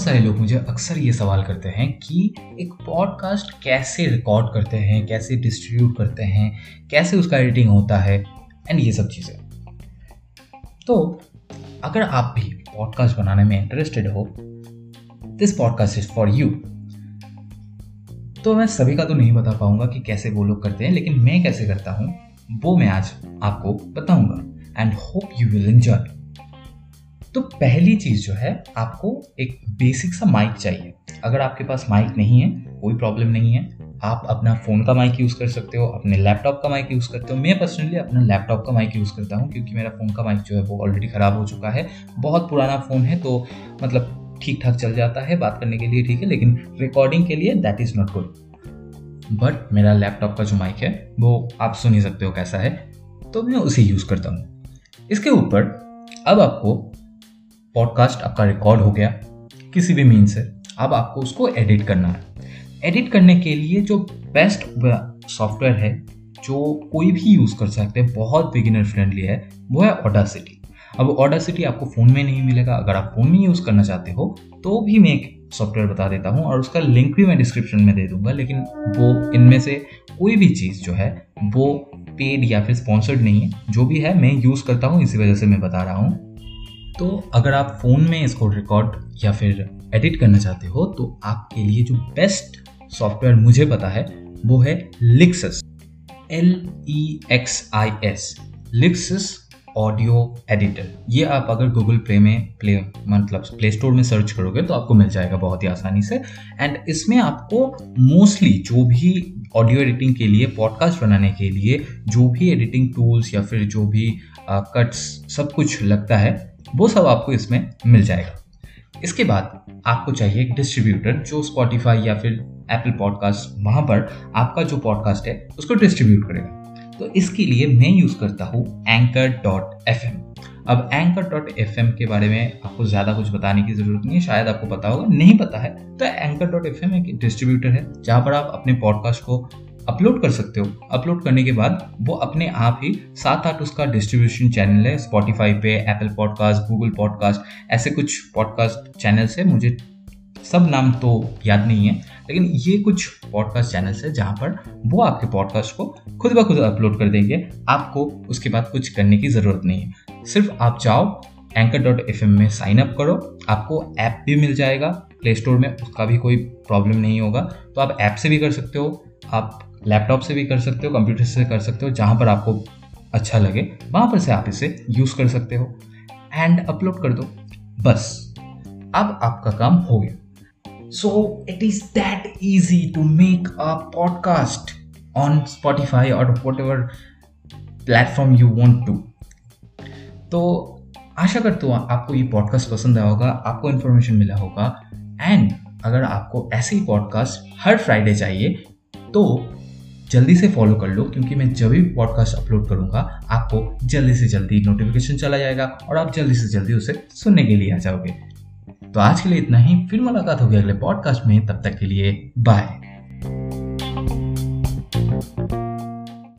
बहुत सारे लोग मुझे अक्सर ये सवाल करते हैं कि एक पॉडकास्ट कैसे रिकॉर्ड करते हैं, कैसे डिस्ट्रीब्यूट करते हैं, कैसे उसका एडिटिंग होता है एंड ये सब चीज़ें। तो अगर आप भी पॉडकास्ट बनाने में इंटरेस्टेड हो this podcast is for you तो मैं सभी का तो नहीं बता पाऊँगा कि कैसे वो लोग करते हैं, लेकिन मैं कैसे करता हूँ, वो मैं आज आपको बताऊँगा। And hope you will enjoy तो पहली चीज़ जो है, आपको एक बेसिक सा माइक चाहिए। अगर आपके पास माइक नहीं है, कोई प्रॉब्लम नहीं है, आप अपना फ़ोन का माइक यूज़ कर सकते हो, अपने लैपटॉप का माइक यूज़ करते हो। मैं पर्सनली अपना लैपटॉप का माइक यूज़ करता हूँ, क्योंकि मेरा फ़ोन का माइक जो है, वो ऑलरेडी ख़राब हो चुका है। बहुत पुराना फ़ोन है तो मतलब ठीक ठाक चल जाता है, बात करने के लिए ठीक है, लेकिन रिकॉर्डिंग के लिए that is not good but मेरा लैपटॉप का जो माइक है, वो आप सुन ही सकते हो कैसा है तो मैं उसे यूज़ करता हूँ। इसके ऊपर अब आपको पॉडकास्ट आपका रिकॉर्ड हो गया किसी भी मीन से, अब आपको उसको एडिट करना है। एडिट करने के लिए जो बेस्ट सॉफ्टवेयर है, जो कोई भी यूज़ कर सकते हैं, बहुत बिगिनर फ्रेंडली है, वो है ऑडासिटी अब ऑडासिटी आपको फ़ोन में नहीं मिलेगा, अगर आप फ़ोन में यूज़ करना चाहते हो तो भी मैं एक सॉफ्टवेयर बता देता हूँ और उसका लिंक भी मैं डिस्क्रिप्शन में दे दूँगा, लेकिन वो इनमें से कोई भी चीज़ जो है, वो पेड या फिर स्पॉन्सर्ड नहीं है, जो भी है, मैं यूज़ करता हूँ, इसी वजह से मैं बता रहा हूँ। तो अगर आप फ़ोन में इसको रिकॉर्ड या फिर एडिट करना चाहते हो तो आपके लिए जो बेस्ट सॉफ्टवेयर मुझे पता है, वो है Lexis L E X I S Lexis audio editor ये आप अगर गूगल प्ले में प्ले मतलब प्ले स्टोर में सर्च करोगे तो आपको मिल जाएगा बहुत ही आसानी से. एंड इसमें आपको मोस्टली जो भी ऑडियो एडिटिंग के लिए पॉडकास्ट बनाने के लिए, जो भी एडिटिंग टूल्स या फिर जो भी कट्स सब कुछ लगता है वो सब आपको इसमें मिल जाएगा। इसके बाद आपको चाहिए एक डिस्ट्रीब्यूटर जो स्पॉटिफाई या फिर एप्पल पॉडकास्ट वहाँ पर आपका जो पॉडकास्ट है, उसको डिस्ट्रीब्यूट करेगा। तो इसके लिए मैं यूज़ करता हूँ एंकर डॉट एफ़ एम अब एंकर डॉट एफ़ एम के बारे में आपको ज़्यादा कुछ बताने की ज़रूरत नहीं है, शायद आपको पता होगा, नहीं पता है तो एंकर डॉट एफ़ एम एक डिस्ट्रीब्यूटर है, जहाँ पर आप अपने पॉडकास्ट को अपलोड कर सकते हो। अपलोड करने के बाद वो अपने आप ही सात आठ उसका डिस्ट्रीब्यूशन चैनल है स्पॉटिफाई पे एप्पल पॉडकास्ट गूगल पॉडकास्ट ऐसे कुछ पॉडकास्ट चैनल है। मुझे सब नाम तो याद नहीं है, लेकिन ये कुछ पॉडकास्ट चैनल्स है जहाँ पर वो आपके पॉडकास्ट को खुद ब खुद अपलोड कर देंगे। आपको उसके बाद कुछ करने की ज़रूरत नहीं है। सिर्फ़ आप जाओ एंकर डॉट एफ़ एम में साइन अप करो। आपको ऐप भी मिल जाएगा। प्ले स्टोर में उसका भी कोई प्रॉब्लम नहीं होगा। तो आप ऐप से भी कर सकते हो। आप लैपटॉप से भी कर सकते हो कंप्यूटर से कर सकते हो, जहाँ पर आपको अच्छा लगे, वहाँ पर से आप इसे यूज़ कर सकते हो। एंड अपलोड कर दो। बस। अब आपका काम हो गया। So it is that easy to make a podcast on Spotify और whatever platform you want to तो आशा करता हूँ आपको ये पॉडकास्ट पसंद आया होगा, आपको इन्फॉर्मेशन मिला होगा। एंड अगर आपको ऐसे ही पॉडकास्ट हर फ्राइडे चाहिए तो जल्दी से फॉलो कर लो, क्योंकि मैं जब भी पॉडकास्ट अपलोड करूँगा, आपको जल्दी से जल्दी नोटिफिकेशन चला जाएगा और आप जल्दी से जल्दी उसे सुनने के लिए आ जाओगे। तो आज के लिए इतना ही, फिर मुलाकात होगी अगले पॉडकास्ट में, तब तक के लिए बाय